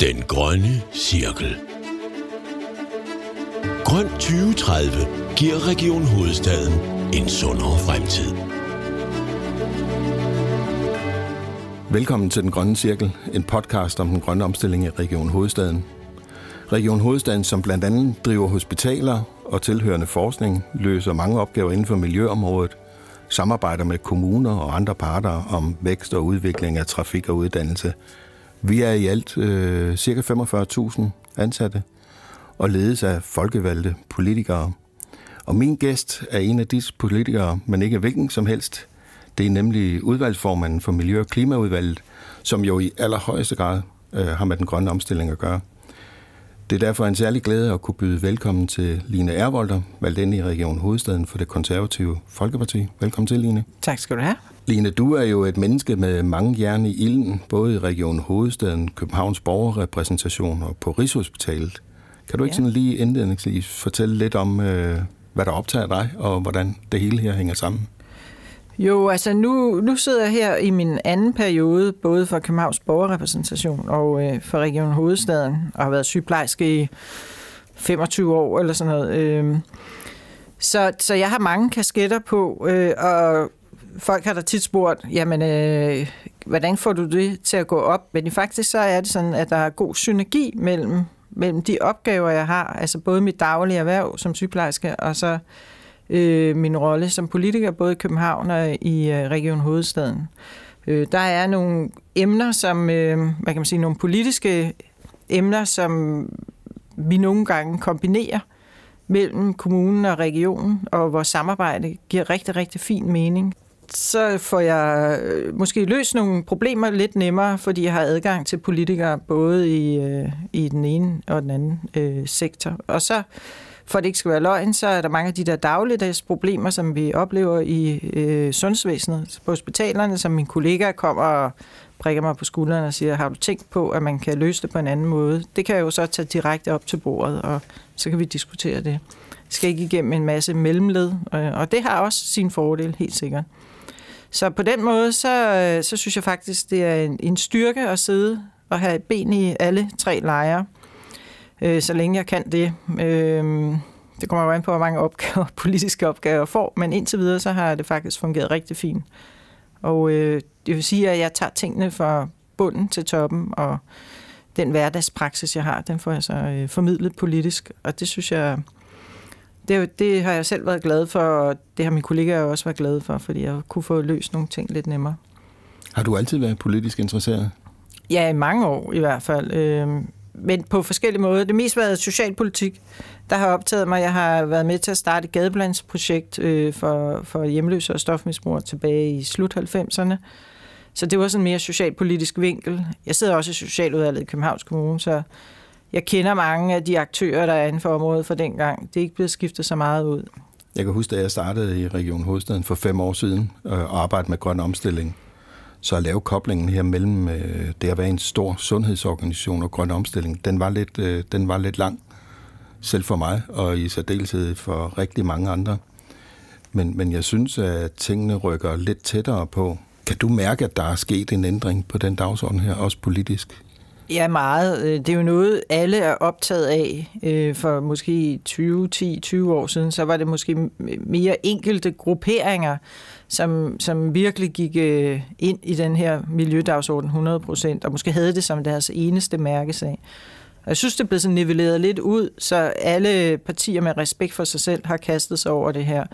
Den grønne cirkel. Grøn 2030 giver Region Hovedstaden en sundere fremtid. Velkommen til Den Grønne Cirkel, en podcast om den grønne omstilling i Region Hovedstaden. Region Hovedstaden, som blandt andet driver hospitaler og tilhørende forskning, løser mange opgaver inden for miljøområdet, samarbejder med kommuner og andre parter om vækst og udvikling af trafik og uddannelse. Vi er i alt øh, ca. 45.000 ansatte og ledes af folkevalgte politikere. Og min gæst er en af disse politikere, men ikke hvilken som helst. Det er nemlig udvalgsformanden for Miljø- og Klimaudvalget, som jo i allerhøjeste grad øh, har med den grønne omstilling at gøre. Det er derfor en særlig glæde at kunne byde velkommen til Line Ervolter, valgt ind i Region Hovedstaden for det konservative Folkeparti. Velkommen til, Line. Tak skal du have. Line, du er jo et menneske med mange jern i ilden, både i Region Hovedstaden, Københavns borgerrepræsentation og på Rigshospitalet. Kan du ikke ja. sådan lige indledningsvis fortælle lidt om, øh, hvad der optager dig, og hvordan det hele her hænger sammen? Jo, altså nu, nu sidder jeg her i min anden periode, både for Københavns borgerrepræsentation og øh, for Region Hovedstaden, og har været sygeplejerske i 25 år eller sådan noget. Øh, så, så jeg har mange kasketter på, øh, og folk har da tit spurgt, jamen, øh, hvordan får du det til at gå op? Men faktisk så er det sådan, at der er god synergi mellem, mellem de opgaver, jeg har, altså både mit daglige erhverv som sygeplejerske, og så øh, min rolle som politiker, både i København og i øh, Region Hovedstaden. Øh, der er nogle emner, som, øh, hvad kan man sige, nogle politiske emner, som vi nogle gange kombinerer mellem kommunen og regionen, og vores samarbejde giver rigtig, rigtig fin mening. Så får jeg øh, måske løst nogle problemer lidt nemmere, fordi jeg har adgang til politikere både i, øh, i den ene og den anden øh, sektor. Og så for at det ikke skal være løgn, så er der mange af de der dagligdags problemer, som vi oplever i øh, sundhedsvæsenet på hospitalerne, som min kollega kommer og prikker mig på skulderen og siger, har du tænkt på, at man kan løse det på en anden måde? Det kan jeg jo så tage direkte op til bordet, og så kan vi diskutere det. Jeg skal ikke igennem en masse mellemled, øh, og det har også sin fordel, helt sikkert. Så på den måde, så, øh, så synes jeg faktisk, det er en, en styrke at sidde og have ben i alle tre lejre øh, så længe jeg kan det. Øh, det kommer jo an på, hvor mange opgaver, politiske opgaver jeg får, men indtil videre, så har det faktisk fungeret rigtig fint. Og øh, det vil sige, at jeg tager tingene fra bunden til toppen, og den hverdagspraksis, jeg har, den får jeg så øh, formidlet politisk, og det synes jeg, det, det har jeg selv været glad for, og det har mine kollegaer også været glade for, fordi jeg kunne få løst nogle ting lidt nemmere. Har du altid været politisk interesseret? Ja, i mange år i hvert fald. Øh, men på forskellige måder. Det mest været socialpolitik, der har optaget mig. Jeg har været med til at starte et gadeblandsprojekt øh, for, for hjemløse og stofmisbrugere tilbage i slut 90'erne. Så det var sådan en mere socialpolitisk vinkel. Jeg sidder også i Socialudvalget i Københavns Kommune, så jeg kender mange af de aktører, der er inden for området for dengang. Det er ikke blevet skiftet så meget ud. Jeg kan huske, da jeg startede i Region Hovedstaden for fem år siden øh, og arbejdede med grøn omstilling, så at lave koblingen her mellem øh, det at være en stor sundhedsorganisation og grøn omstilling, den var lidt, øh, den var lidt lang, selv for mig, og i særdeleshed for rigtig mange andre. Men, men jeg synes, at tingene rykker lidt tættere på. Kan du mærke, at der er sket en ændring på den dagsorden her, også politisk? Ja, meget. Øh, det er jo noget, alle er optaget af. Øh, for måske 20, 10, 20 år siden, så var det måske mere enkelte grupperinger, som, som virkelig gik øh, ind i den her miljødagsorden 100 procent, og måske havde det som deres eneste mærkesag. Og jeg synes, det blev sådan nivelleret lidt ud, så alle partier med respekt for sig selv har kastet sig over det her,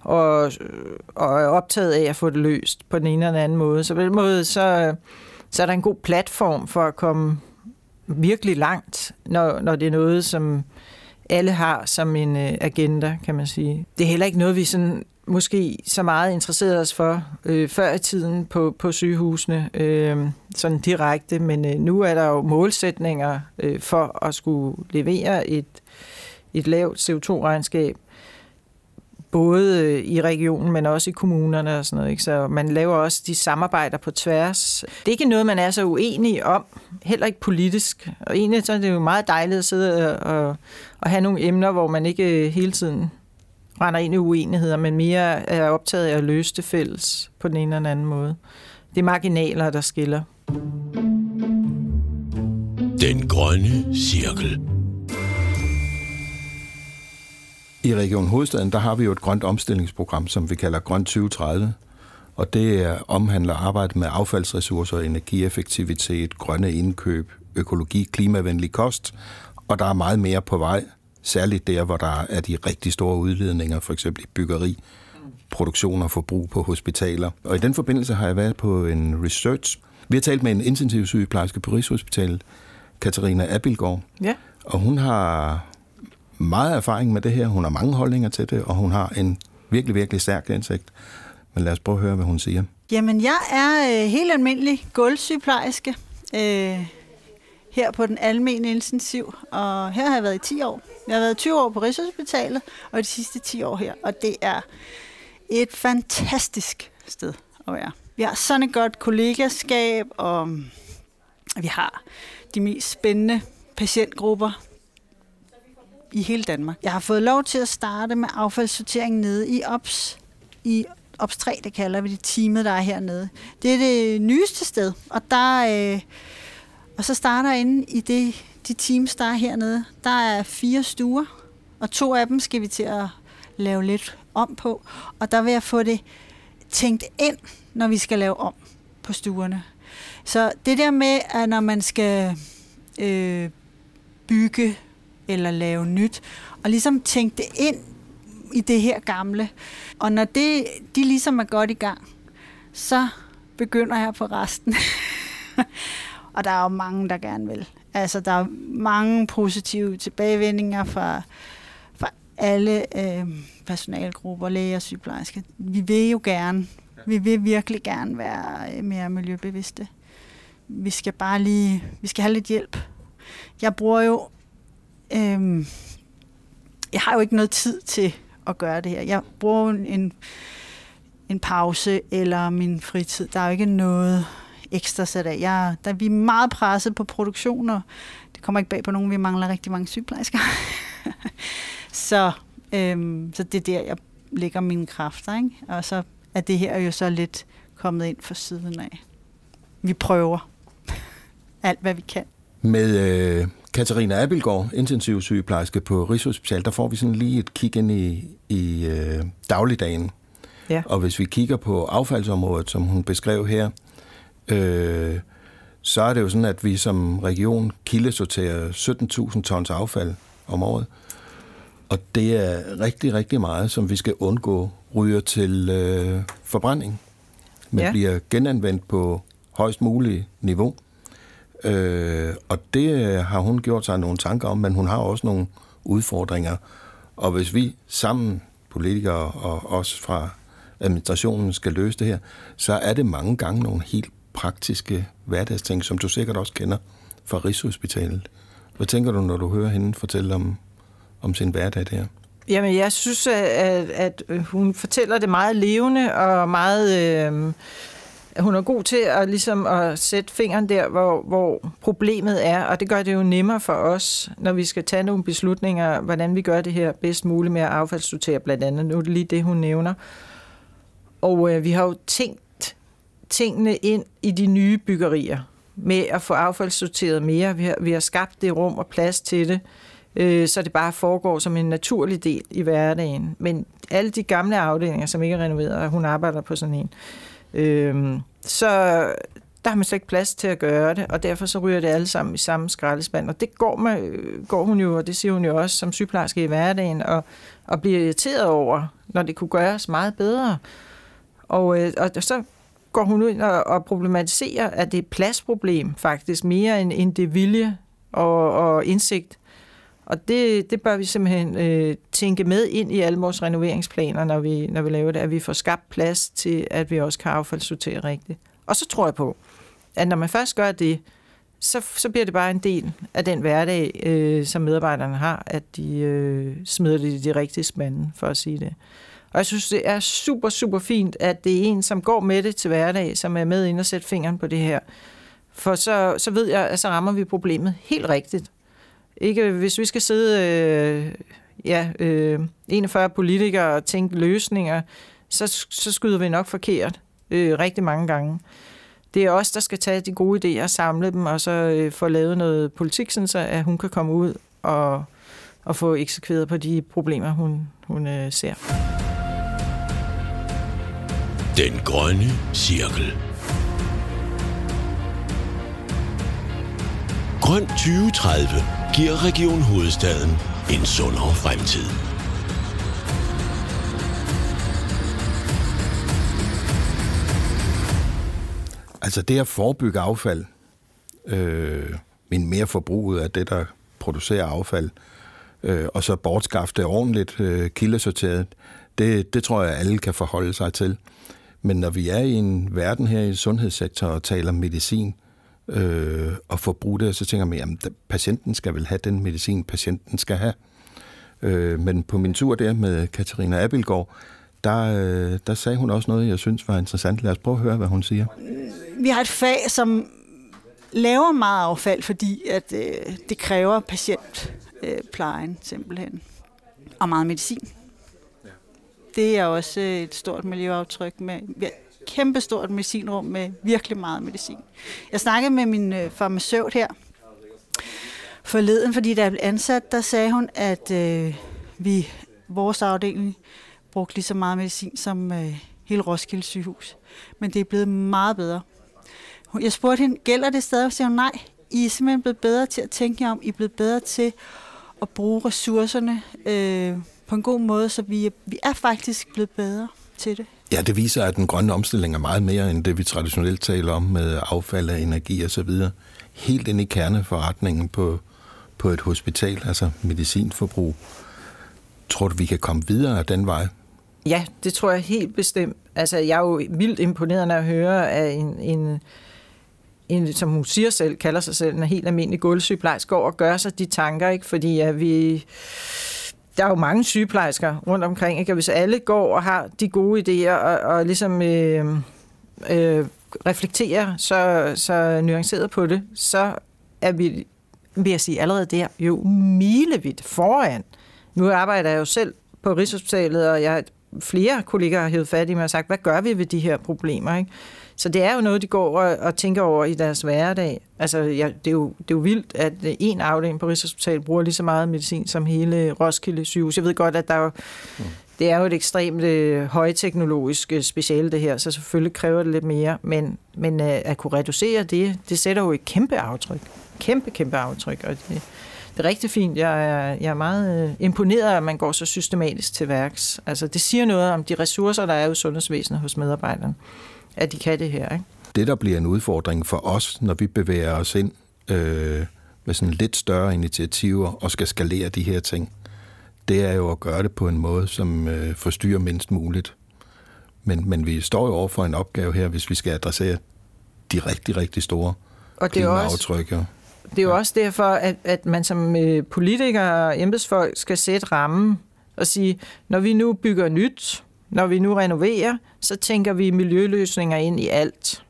og, og er optaget af at få det løst på den ene eller den anden måde. Så på den måde, så, så er der en god platform for at komme virkelig langt, når, når det er noget, som alle har som en øh, agenda, kan man sige. Det er heller ikke noget, vi sådan måske så meget interesseret os for øh, før i tiden på, på sygehusene, øh, sådan direkte, men øh, nu er der jo målsætninger øh, for at skulle levere et, et lavt CO2-regnskab, både øh, i regionen, men også i kommunerne og sådan noget. Ikke? Så man laver også de samarbejder på tværs. Det er ikke noget, man er så uenig om, heller ikke politisk. Og egentlig så er det jo meget dejligt at sidde og, og have nogle emner, hvor man ikke øh, hele tiden render ind i uenigheder, men mere er optaget af at løse det fælles på den ene eller anden måde. Det er marginaler, der skiller. Den grønne cirkel. I Region Hovedstaden, der har vi jo et grønt omstillingsprogram, som vi kalder Grønt 2030. Og det omhandler arbejde med affaldsressourcer, energieffektivitet, grønne indkøb, økologi, klimavenlig kost. Og der er meget mere på vej, særligt der, hvor der er de rigtig store udledninger, for eksempel i byggeri, produktion og forbrug på hospitaler. Og i den forbindelse har jeg været på en research. Vi har talt med en intensivsygeplejerske på Rigshospitalet, Katarina Abilgaard. Ja. Og hun har meget erfaring med det her. Hun har mange holdninger til det, og hun har en virkelig, virkelig stærk indsigt. Men lad os prøve at høre, hvad hun siger. Jamen, jeg er øh, helt almindelig gulvsygeplejerske øh, her på den almene intensiv, og her har jeg været i 10 år. Jeg har været 20 år på Rigshospitalet, og de sidste 10 år her, og det er et fantastisk sted at være. Vi har sådan et godt kollegaskab, og vi har de mest spændende patientgrupper i hele Danmark. Jeg har fået lov til at starte med affaldssortering nede i OPS, i OPS 3, det kalder vi det teamet, der er hernede. Det er det nyeste sted, og der... Øh, og så starter inde i det, de teams, der er hernede. Der er fire stuer, og to af dem skal vi til at lave lidt om på. Og der vil jeg få det tænkt ind, når vi skal lave om på stuerne. Så det der med, at når man skal øh, bygge eller lave nyt, og ligesom tænke det ind i det her gamle. Og når det, de ligesom er godt i gang, så begynder jeg på resten. og der er jo mange, der gerne vil. Altså, der er mange positive tilbagevendinger fra, fra alle øh, personalgrupper, læger sygeplejersker. Vi vil jo gerne, vi vil virkelig gerne være øh, mere miljøbevidste. Vi skal bare lige, vi skal have lidt hjælp. Jeg bruger jo, øhm, jeg har jo ikke noget tid til at gøre det her. Jeg bruger en, en pause eller min fritid. Der er jo ikke noget ekstra sat af. Jeg, der, vi er meget presset på produktion, og det kommer ikke bag på nogen, vi mangler rigtig mange sygeplejersker. så, øhm, så det er der, jeg lægger mine kræfter. Ikke? Og så er det her jo så lidt kommet ind for siden af. Vi prøver alt, hvad vi kan. Med øh, Katarina Abelgaard, intensivsygeplejerske på Rigshospital, der får vi sådan lige et kig ind i, i øh, dagligdagen. Ja. Og hvis vi kigger på affaldsområdet, som hun beskrev her, øh, så er det jo sådan, at vi som region kildesorterer 17.000 tons affald om året. Og det er rigtig, rigtig meget, som vi skal undgå ryger til øh, forbrænding. Men Ja. bliver genanvendt på højst muligt niveau. Øh, og det øh, har hun gjort sig nogle tanker om, men hun har også nogle udfordringer. Og hvis vi sammen, politikere og os fra administrationen, skal løse det her, så er det mange gange nogle helt praktiske hverdagsting, som du sikkert også kender fra Rigshospitalet. Hvad tænker du, når du hører hende fortælle om, om sin hverdag der? Jamen, jeg synes, at, at hun fortæller det meget levende og meget... Øh, hun er god til at, ligesom at sætte fingeren der, hvor, hvor problemet er, og det gør det jo nemmere for os, når vi skal tage nogle beslutninger, hvordan vi gør det her bedst muligt med at affaldssortere blandt andet. Nu er det lige det, hun nævner. Og øh, vi har jo tænkt tingene ind i de nye byggerier med at få affaldssorteret mere. Vi har, vi har skabt det rum og plads til det, øh, så det bare foregår som en naturlig del i hverdagen. Men alle de gamle afdelinger, som ikke er renoveret, og hun arbejder på sådan en, øh, Øhm, så der har man slet ikke plads til at gøre det, og derfor så ryger det alle sammen i samme skraldespand. Og det går, med, øh, går hun jo, og det siger hun jo også som sygeplejerske i hverdagen, og, og bliver irriteret over, når det kunne gøres meget bedre. Og, øh, og så går hun ud og, og problematiserer, at det er et pladsproblem faktisk, mere end, end det vilje og, og indsigt. Og det, det bør vi simpelthen øh, tænke med ind i alle vores renoveringsplaner, når vi, når vi laver det, at vi får skabt plads til, at vi også kan affaldssortere rigtigt. Og så tror jeg på, at når man først gør det, så, så bliver det bare en del af den hverdag, øh, som medarbejderne har, at de øh, smider det i de rigtige spande, for at sige det. Og jeg synes, det er super, super fint, at det er en, som går med det til hverdag, som er med ind og sætter fingeren på det her. For så, så ved jeg, at så rammer vi problemet helt rigtigt. Ikke hvis vi skal sidde øh, ja, øh, 41 politikere og tænke løsninger, så, så skyder vi nok forkert øh, rigtig mange gange. det er os, der skal tage de gode idéer, samle dem, og så øh, få lavet noget politik, sådan så at hun kan komme ud og, og få eksekveret på de problemer, hun, hun øh, ser. Den grønne cirkel. Grøn 2030 giver Region Hovedstaden en sundere fremtid. Altså det at forebygge affald, øh, men mere forbruget af det, der producerer affald, øh, og så bortskaffe det ordentligt, øh, kildesorteret, det, det tror jeg, alle kan forholde sig til. Men når vi er i en verden her i sundhedssektoren og taler medicin, øh, og forbruge det, så tænker man, at patienten skal vel have den medicin, patienten skal have. Øh, men på min tur der med Katarina Abelgaard, der, øh, der sagde hun også noget, jeg synes var interessant. Lad os prøve at høre, hvad hun siger. Vi har et fag, som laver meget affald, fordi at, øh, det kræver patientplejen øh, simpelthen. Og meget medicin. Det er også et stort miljøaftryk med kæmpe stort medicinrum med virkelig meget medicin. Jeg snakkede med min øh, farmaceut her forleden, fordi der blev ansat, der sagde hun, at øh, vi, vores afdeling, brugte lige så meget medicin som øh, hele Roskilde sygehus. Men det er blevet meget bedre. Jeg spurgte hende, gælder det stadig? Så hun, nej, I er simpelthen blevet bedre til at tænke om. I er blevet bedre til at bruge ressourcerne øh, på en god måde, så vi, vi er faktisk blevet bedre til det. Ja, det viser, at den grønne omstilling er meget mere end det, vi traditionelt taler om med affald af energi og så videre. Helt ind i kerneforretningen på, på et hospital, altså medicinforbrug. Tror du, vi kan komme videre af den vej? Ja, det tror jeg helt bestemt. Altså, jeg er jo vildt imponeret, når jeg hører, at en, en, en som hun siger selv, kalder sig selv en helt almindelig gulvsygeplejerske, går og gør sig de tanker, ikke? fordi at vi der er jo mange sygeplejersker rundt omkring, ikke? og hvis alle går og har de gode idéer og, og ligesom øh, øh, reflekterer så, så nuanceret på det, så er vi, vil jeg sige, allerede der jo milevidt foran. Nu arbejder jeg jo selv på Rigshospitalet, og jeg flere kollegaer har hævet fat i mig og sagt, hvad gør vi ved de her problemer? Ikke? Så det er jo noget, de går og, og tænker over i deres hverdag. Altså, ja, det, er jo, det er jo vildt, at en afdeling på Rigshospitalet bruger lige så meget medicin som hele Roskilde sygehus. Jeg ved godt, at der er jo, mm. det er jo et ekstremt øh, højteknologisk øh, speciale, det her, så selvfølgelig kræver det lidt mere. Men, men øh, at kunne reducere det, det sætter jo et kæmpe aftryk. Kæmpe, kæmpe aftryk. Og det, det er rigtig fint. Jeg er, jeg er meget øh, imponeret at man går så systematisk til værks. Altså, det siger noget om de ressourcer, der er i sundhedsvæsenet hos medarbejderne at de kan det her. Ikke? Det, der bliver en udfordring for os, når vi bevæger os ind øh, med sådan lidt større initiativer og skal skalere de her ting, det er jo at gøre det på en måde, som øh, forstyrrer mindst muligt. Men, men vi står jo over for en opgave her, hvis vi skal adressere de rigtig, rigtig store og det er også, det er jo ja. også derfor, at, at man som øh, politiker og embedsfolk skal sætte rammen og sige, når vi nu bygger nyt, når vi nu renoverer, så tænker vi miljøløsninger ind i alt.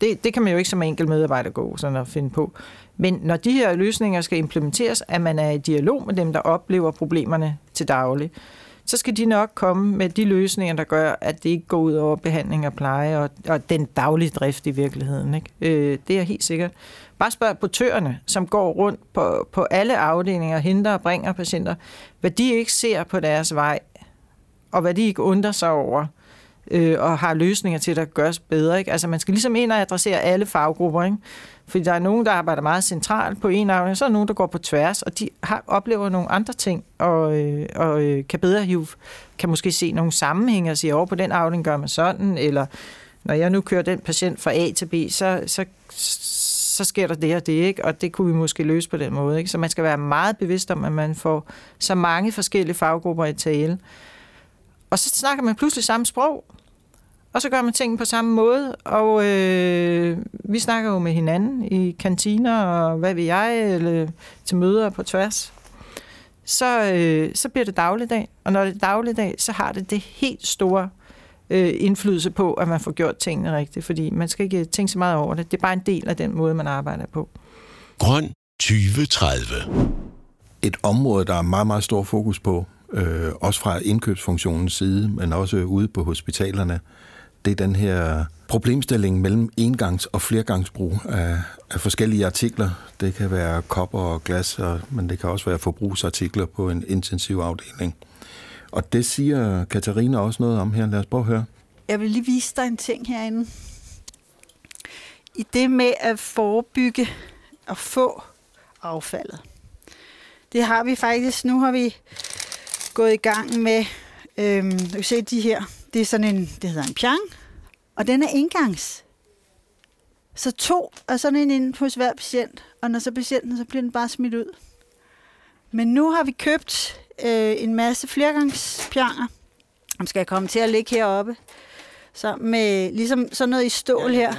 Det, det kan man jo ikke som enkelt medarbejder gå sådan at finde på. Men når de her løsninger skal implementeres, at man er i dialog med dem, der oplever problemerne til daglig, så skal de nok komme med de løsninger, der gør, at det ikke går ud over behandling og pleje og, og den daglige drift i virkeligheden. Ikke? Øh, det er helt sikkert. Bare spørg portørerne, som går rundt på, på alle afdelinger, henter og bringer patienter, hvad de ikke ser på deres vej, og hvad de ikke undrer sig over, øh, og har løsninger til, at der gøres bedre. Ikke? Altså man skal ligesom ind og adressere alle faggrupper, ikke? Fordi der er nogen, der arbejder meget centralt på en afdeling, så er der nogen, der går på tværs, og de har, oplever nogle andre ting, og, øh, og øh, kan bedre hive, kan måske se nogle sammenhænge og sige, over på den afdeling gør man sådan, eller når jeg nu kører den patient fra A til B, så, så, så sker der det og det, ikke? og det kunne vi måske løse på den måde. Ikke? Så man skal være meget bevidst om, at man får så mange forskellige faggrupper i tale. Og så snakker man pludselig samme sprog, og så gør man tingene på samme måde, og øh, vi snakker jo med hinanden i kantiner, og hvad vil jeg, eller til møder på tværs. Så, øh, så bliver det dagligdag, og når det er dagligdag, så har det det helt store øh, indflydelse på, at man får gjort tingene rigtigt, fordi man skal ikke tænke så meget over det. Det er bare en del af den måde, man arbejder på. Grøn 2030 Et område, der er meget, meget stor fokus på, øh, også fra indkøbsfunktionens side, men også ude på hospitalerne, det er den her problemstilling mellem engangs- og flergangsbrug af, af forskellige artikler. Det kan være kopper og glas, og, men det kan også være forbrugsartikler på en intensiv afdeling. Og det siger Katarina også noget om her. Lad os prøve at høre. Jeg vil lige vise dig en ting herinde. I det med at forebygge og få affaldet. Det har vi faktisk. Nu har vi gået i gang med, øhm, du kan se de her, det er sådan en, det hedder en pjang, og den er indgangs. Så to er sådan en ind hos hver patient, og når så patienten, så bliver den bare smidt ud. Men nu har vi købt øh, en masse flergangspjanger, som skal komme til at ligge heroppe. Så med ligesom sådan noget i stål her.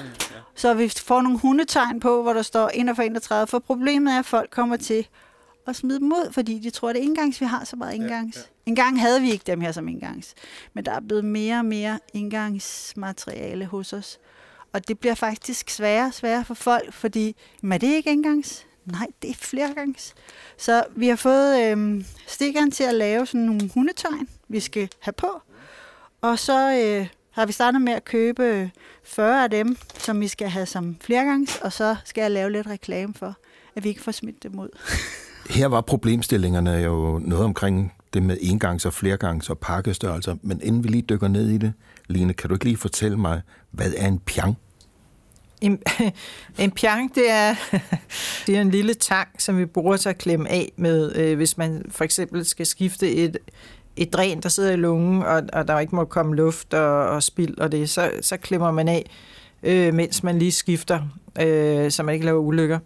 Så vi får nogle hundetegn på, hvor der står 1 for 31. For problemet er, at folk kommer til at smide dem ud, fordi de tror, at det er indgangs, vi har så meget indgangs. Ja, ja. En gang havde vi ikke dem her som indgangs. Men der er blevet mere og mere indgangsmateriale hos os. Og det bliver faktisk sværere og sværere for folk, fordi, er det ikke indgangs? Nej, det er flergangs. Så vi har fået øh, stikkeren til at lave sådan nogle hundetegn, vi skal have på. Og så øh, har vi startet med at købe 40 af dem, som vi skal have som flergangs, og så skal jeg lave lidt reklame for, at vi ikke får smidt dem ud. Her var problemstillingerne jo noget omkring det med engangs- og flergangs- og pakkestørrelser, men inden vi lige dykker ned i det, Line, kan du ikke lige fortælle mig, hvad er en pjang? En, en pjang, det er, det er en lille tang, som vi bruger til at klemme af med, øh, hvis man for eksempel skal skifte et, et dræn, der sidder i lungen, og, og der ikke må komme luft og, og spild og det, så, så klemmer man af, øh, mens man lige skifter, øh, så man ikke laver ulykker.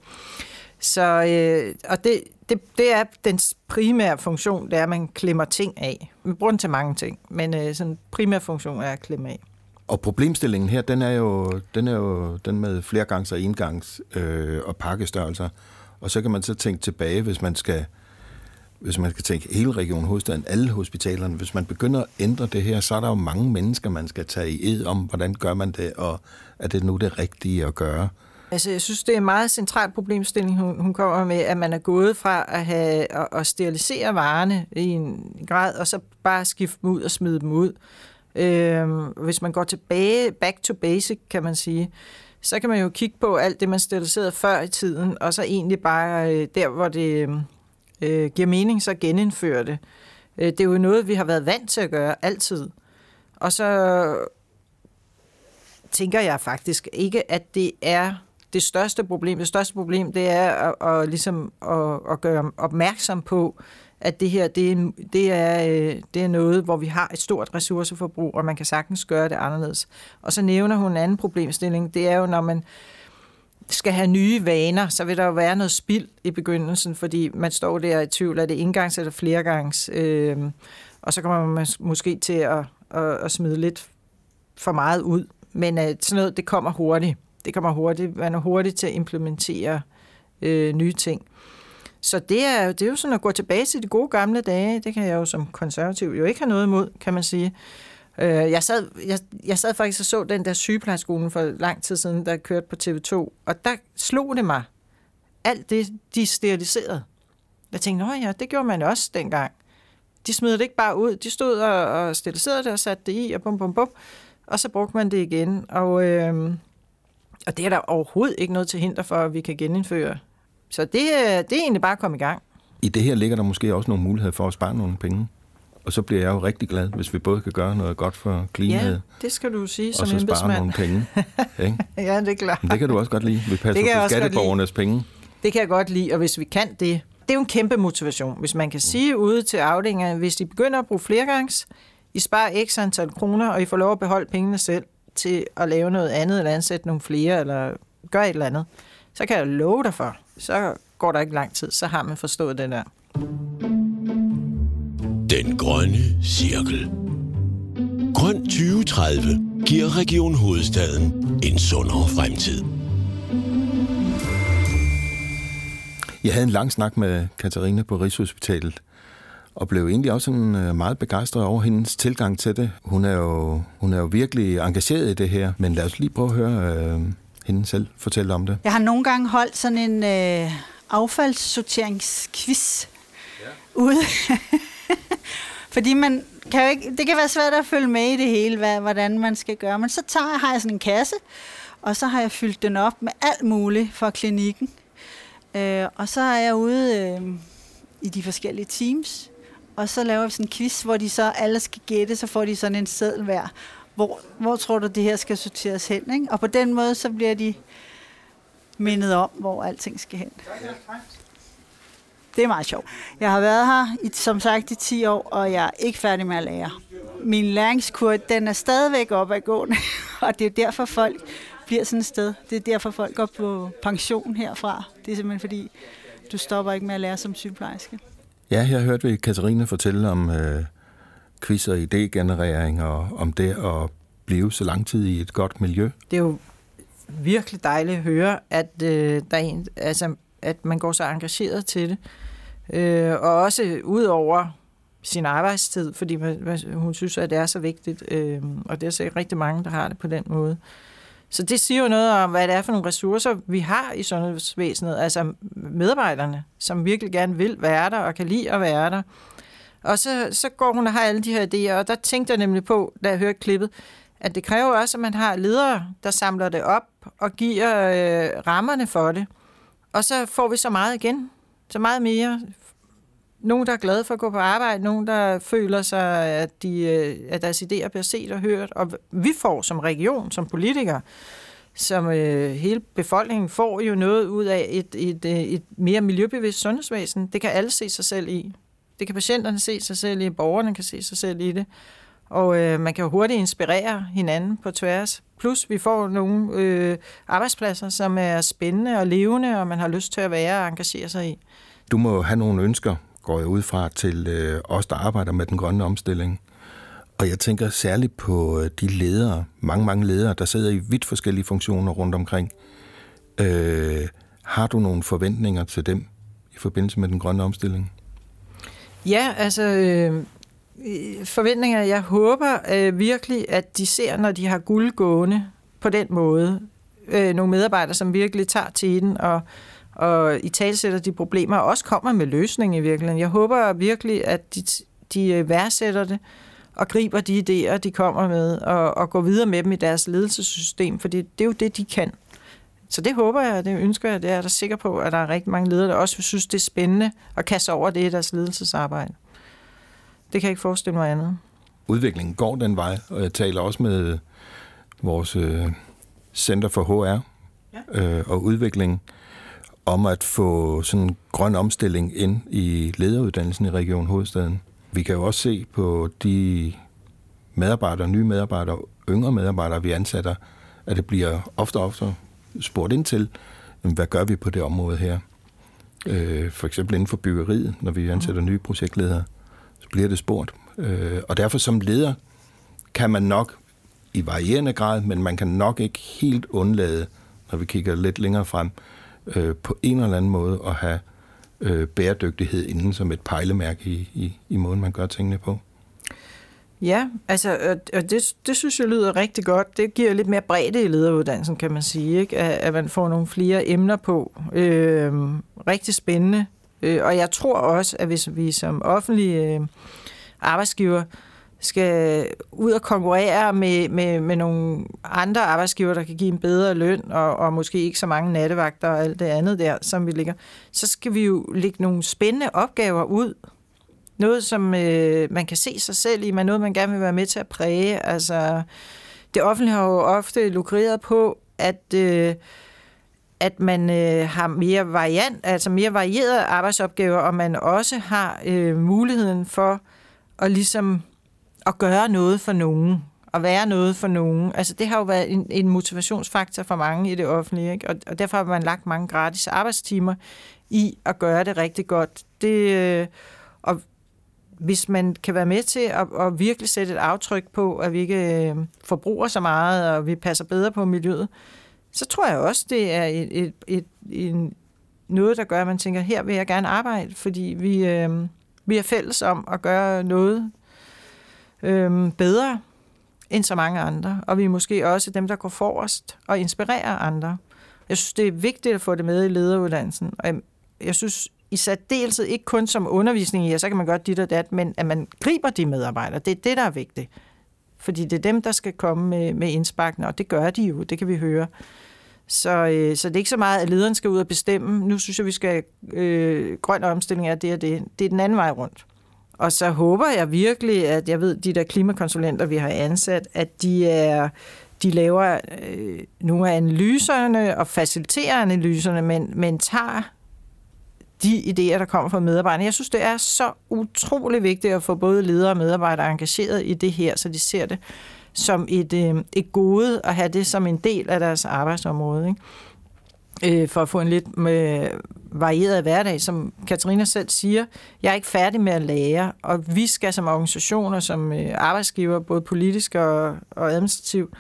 Så, øh, og det, det, det er dens primære funktion, det er, at man klemmer ting af. Vi bruger den til mange ting, men øh, sådan primær funktion er at klemme af. Og problemstillingen her, den er jo den, er jo den med flergangs- og engangs øh, og pakkestørrelser. Og så kan man så tænke tilbage, hvis man skal hvis man skal tænke hele Region Hovedstaden, alle hospitalerne, hvis man begynder at ændre det her, så er der jo mange mennesker, man skal tage i ed om, hvordan gør man det, og er det nu det rigtige at gøre. Altså, jeg synes, det er en meget central problemstilling, hun, hun kommer med, at man er gået fra at, have, at, at sterilisere varerne i en grad, og så bare skifte dem ud og smide dem ud. Øhm, hvis man går tilbage, back to basic, kan man sige, så kan man jo kigge på alt det, man steriliserede før i tiden, og så egentlig bare øh, der, hvor det øh, giver mening, så genindføre det. Øh, det er jo noget, vi har været vant til at gøre altid. Og så tænker jeg faktisk ikke, at det er det største problem. Det største problem, det er at, at, ligesom at, at gøre opmærksom på, at det her det er, det, er, øh, det er noget, hvor vi har et stort ressourceforbrug, og man kan sagtens gøre det anderledes. Og så nævner hun en anden problemstilling. Det er jo, når man skal have nye vaner, så vil der jo være noget spild i begyndelsen, fordi man står der i tvivl, er det engangs eller flergangs, øh, og så kommer man måske til at, at, at smide lidt for meget ud. Men øh, sådan noget, det kommer hurtigt. Det kommer hurtigt. Man er hurtig til at implementere øh, nye ting. Så det er, det er jo sådan at gå tilbage til de gode gamle dage. Det kan jeg jo som konservativ jo ikke have noget imod, kan man sige. Øh, jeg, sad, jeg, jeg sad faktisk og så den der sygeplejerskolen for lang tid siden, der kørte på TV2, og der slog det mig. Alt det, de steriliserede. Jeg tænkte, nå ja, det gjorde man også dengang. De smed det ikke bare ud. De stod og, og steriliserede det og satte det i, og bum, bum, bum. Og så brugte man det igen. Og, øh, og det er der overhovedet ikke noget til hinder for, at vi kan genindføre. Så det, det er egentlig bare at komme i gang. I det her ligger der måske også nogle muligheder for at spare nogle penge. Og så bliver jeg jo rigtig glad, hvis vi både kan gøre noget godt for klimaet. Ja, det skal du sige som Og så spare nogle penge. Ikke? ja, det er klart. Men det kan du også godt lide. Vi passer på skatteborgernes penge. Det kan jeg godt lide, og hvis vi kan det, det er jo en kæmpe motivation. Hvis man kan sige ude til afdelingen, hvis de begynder at bruge flergangs, I sparer x antal kroner, og I får lov at beholde pengene selv til at lave noget andet, eller ansætte nogle flere, eller gøre et eller andet, så kan jeg love dig for, så går der ikke lang tid, så har man forstået det der. Den grønne cirkel. Grøn 2030 giver Region Hovedstaden en sundere fremtid. Jeg havde en lang snak med Katarina på Rigshospitalet, og blev egentlig også sådan øh, meget begejstret over hendes tilgang til det. Hun er jo, hun er jo virkelig engageret i det her, men lad os lige prøve at høre øh, hende selv fortælle om det. Jeg har nogle gange holdt sådan en øh, affaldssorteringsquiz ja. ude Fordi man kan jo ikke, det kan være svært at følge med i det hele, hvad, hvordan man skal gøre. Men så tager, har jeg sådan en kasse, og så har jeg fyldt den op med alt muligt for klinikken. Øh, og så er jeg ude øh, i de forskellige teams, og så laver vi sådan en quiz, hvor de så alle skal gætte, så får de sådan en seddel hver. Hvor, hvor tror du, det her skal sorteres hen? Ikke? Og på den måde, så bliver de mindet om, hvor alting skal hen. Det er meget sjovt. Jeg har været her, i, som sagt, i 10 år, og jeg er ikke færdig med at lære. Min læringskurve, den er stadigvæk op og det er derfor folk bliver sådan et sted. Det er derfor folk går på pension herfra. Det er simpelthen fordi, du stopper ikke med at lære som sygeplejerske. Ja, jeg hørte vi Katarina fortælle om øh, quiz og idégenerering, og om det at blive så lang tid i et godt miljø. Det er jo virkelig dejligt at høre, at, øh, der er en, altså, at man går så engageret til det. Øh, og også ud over sin arbejdstid, fordi man, hun synes, at det er så vigtigt. Øh, og det er så rigtig mange, der har det på den måde. Så det siger jo noget om, hvad det er for nogle ressourcer, vi har i sundhedsvæsenet, altså medarbejderne, som virkelig gerne vil være der og kan lide at være der. Og så, så går hun og har alle de her idéer, og der tænkte jeg nemlig på, da jeg hørte klippet, at det kræver også, at man har ledere, der samler det op og giver øh, rammerne for det. Og så får vi så meget igen, så meget mere. Nogen, der er glade for at gå på arbejde, nogen, der føler sig, at, de, øh, at deres idéer bliver set og hørt. Og vi får som region, som politikere, som øh, hele befolkningen får jo noget ud af et, et, øh, et mere miljøbevidst sundhedsvæsen. Det kan alle se sig selv i. Det kan patienterne se sig selv i, borgerne kan se sig selv i det. Og øh, man kan jo hurtigt inspirere hinanden på tværs. Plus vi får nogle øh, arbejdspladser, som er spændende og levende, og man har lyst til at være og engagere sig i. Du må have nogle ønsker, går jeg ud fra, til øh, os, der arbejder med den grønne omstilling. Og jeg tænker særligt på øh, de ledere, mange, mange ledere, der sidder i vidt forskellige funktioner rundt omkring. Øh, har du nogle forventninger til dem i forbindelse med den grønne omstilling? Ja, altså øh, forventninger. Jeg håber øh, virkelig, at de ser, når de har guld gående på den måde. Øh, nogle medarbejdere, som virkelig tager tiden og, og i talsætter de problemer, og også kommer med løsning i virkeligheden. Jeg håber virkelig, at de, de øh, værdsætter det og griber de idéer, de kommer med, og, og går videre med dem i deres ledelsessystem, for det, det er jo det, de kan. Så det håber jeg, det ønsker jeg, det er jeg da sikker på, at der er rigtig mange ledere, der også synes, det er spændende at kaste over det i deres ledelsesarbejde. Det kan jeg ikke forestille mig andet. Udviklingen går den vej, og jeg taler også med vores øh, Center for HR ja. øh, og udvikling om at få sådan en grøn omstilling ind i lederuddannelsen i Region Hovedstaden. Vi kan jo også se på de medarbejdere, nye medarbejdere, yngre medarbejdere, vi ansætter, at det bliver ofte og ofte spurgt ind til, hvad gør vi på det område her? Øh, for eksempel inden for byggeriet, når vi ansætter nye projektledere så bliver det spurgt. Øh, og derfor som leder kan man nok i varierende grad, men man kan nok ikke helt undlade, når vi kigger lidt længere frem, øh, på en eller anden måde at have øh, bæredygtighed inden som et pejlemærke i, i, i måden, man gør tingene på. Ja, altså, og det, det synes jeg lyder rigtig godt. Det giver lidt mere bredde i lederuddannelsen, kan man sige, ikke? At, at man får nogle flere emner på. Øh, rigtig spændende. Øh, og jeg tror også, at hvis vi som offentlige øh, arbejdsgiver skal ud og konkurrere med, med, med nogle andre arbejdsgiver, der kan give en bedre løn, og, og måske ikke så mange nattevagter og alt det andet der, som vi ligger, så skal vi jo lægge nogle spændende opgaver ud. Noget, som øh, man kan se sig selv i, men noget, man gerne vil være med til at præge. Altså, det offentlige har jo ofte lukreret på, at... Øh, at man øh, har mere variant, altså mere varierede arbejdsopgaver, og man også har øh, muligheden for at ligesom at gøre noget for nogen, og være noget for nogen. Altså det har jo været en, en motivationsfaktor for mange i det offentlige, ikke? Og, og derfor har man lagt mange gratis arbejdstimer i at gøre det rigtig godt. Det, øh, og hvis man kan være med til at, at virkelig sætte et aftryk på, at vi ikke øh, forbruger så meget, og vi passer bedre på miljøet, så tror jeg også, det er et, et, et, et, noget, der gør, at man tænker, her vil jeg gerne arbejde, fordi vi, øh, vi er fælles om at gøre noget øh, bedre end så mange andre. Og vi er måske også dem, der går forrest og inspirerer andre. Jeg synes, det er vigtigt at få det med i lederuddannelsen. Og jeg, jeg synes i særdeleshed ikke kun som undervisning i, ja, så kan man godt dit og dat, men at man griber de medarbejdere. Det er det, der er vigtigt. Fordi det er dem, der skal komme med, med indsparkene, og det gør de jo, det kan vi høre. Så, øh, så det er ikke så meget, at lederen skal ud og bestemme, nu synes jeg, vi skal øh, grøn omstilling af det og det. Det er den anden vej rundt. Og så håber jeg virkelig, at jeg ved, de der klimakonsulenter, vi har ansat, at de er de laver øh, nogle af analyserne og faciliterer analyserne, men, men tager de idéer, der kommer fra medarbejderne. Jeg synes, det er så utrolig vigtigt at få både ledere og medarbejdere engageret i det her, så de ser det som et, øh, et gode at have det som en del af deres arbejdsområde. Ikke? Øh, for at få en lidt med varieret hverdag, som Katarina selv siger. Jeg er ikke færdig med at lære, og vi skal som organisationer, som øh, arbejdsgiver, både politisk og, og administrativt,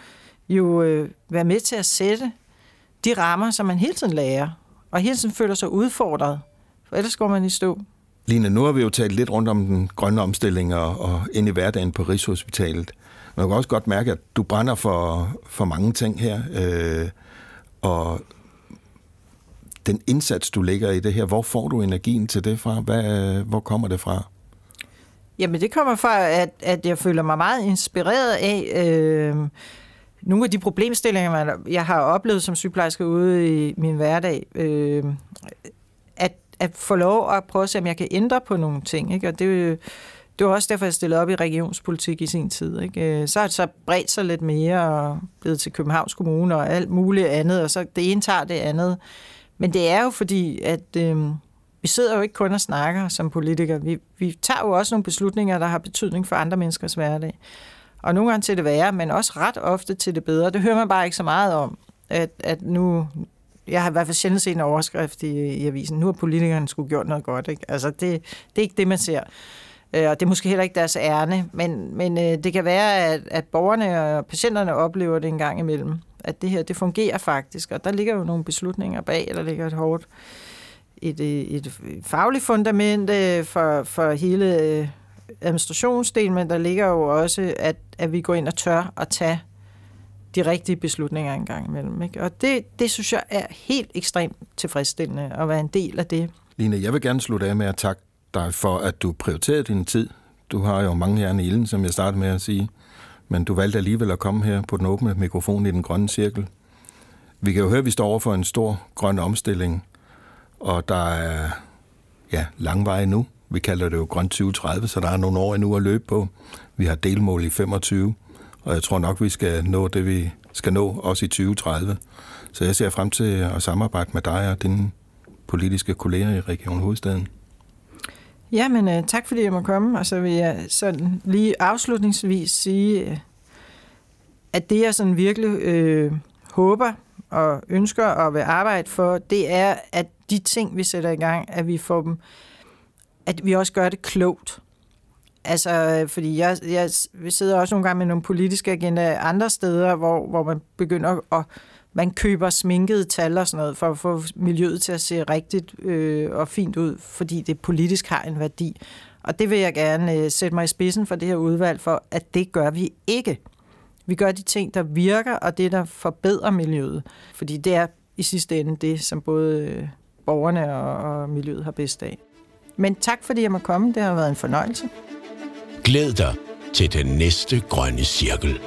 jo øh, være med til at sætte de rammer, som man hele tiden lærer, og hele tiden føler sig udfordret, for ellers går man i stå. Line, nu har vi jo talt lidt rundt om den grønne omstilling og, og ind i hverdagen på Rigshospitalet. Man kan også godt mærke, at du brænder for, for mange ting her, øh, og den indsats, du lægger i det her, hvor får du energien til det fra? Hvad, hvor kommer det fra? Jamen, det kommer fra, at, at jeg føler mig meget inspireret af øh, nogle af de problemstillinger, jeg har oplevet som sygeplejerske ude i min hverdag. Øh, at, at få lov at prøve at se, om jeg kan ændre på nogle ting. Ikke? Og det, det var også derfor, jeg stillede op i regionspolitik i sin tid. Ikke? Øh, så har det så bredt sig lidt mere og blevet til Københavns Kommune og alt muligt andet, og så det ene tager det andet. Men det er jo fordi, at øh, vi sidder jo ikke kun og snakker som politikere. Vi, vi tager jo også nogle beslutninger, der har betydning for andre menneskers hverdag. Og nogle gange til det værre, men også ret ofte til det bedre. Det hører man bare ikke så meget om, at, at nu... Jeg har i hvert fald sjældent set en overskrift i, i avisen. Nu har politikerne skulle gjort noget godt. Ikke? Altså, det, det er ikke det, man ser. Øh, og det er måske heller ikke deres ærne, men, men øh, det kan være, at, at borgerne og patienterne oplever det en gang imellem, at det her, det fungerer faktisk, og der ligger jo nogle beslutninger bag, der ligger et hårdt, et, øh, et, fagligt fundament øh, for, for hele øh, administrationsdelen, men der ligger jo også, at, at vi går ind og tør at tage de rigtige beslutninger en gang imellem. Ikke? Og det, det synes jeg er helt ekstremt tilfredsstillende at være en del af det. Line, jeg vil gerne slutte af med at takke dig for, at du prioriterede din tid. Du har jo mange jern i ilden, som jeg startede med at sige. Men du valgte alligevel at komme her på den åbne mikrofon i den grønne cirkel. Vi kan jo høre, at vi står over for en stor grøn omstilling, og der er ja, lang vej nu. Vi kalder det jo grøn 2030, så der er nogle år endnu at løbe på. Vi har delmål i 25, og jeg tror nok, vi skal nå det, vi skal nå, også i 2030. Så jeg ser frem til at samarbejde med dig og dine politiske kolleger i Region Hovedstaden. Ja, men øh, tak fordi jeg må komme, og så vil jeg sådan lige afslutningsvis sige, øh, at det jeg sådan virkelig øh, håber og ønsker og vil arbejde for, det er, at de ting, vi sætter i gang, at vi får dem, at vi også gør det klogt. Altså, øh, fordi jeg, jeg vi sidder også nogle gange med nogle politiske agendaer andre steder, hvor, hvor man begynder at man køber sminkede tal og sådan noget, for at få miljøet til at se rigtigt øh, og fint ud, fordi det politisk har en værdi. Og det vil jeg gerne øh, sætte mig i spidsen for det her udvalg for, at det gør vi ikke. Vi gør de ting, der virker, og det, der forbedrer miljøet. Fordi det er i sidste ende det, som både øh, borgerne og, og miljøet har bedst af. Men tak, fordi jeg må komme. Det har været en fornøjelse. Glæd dig til den næste grønne cirkel.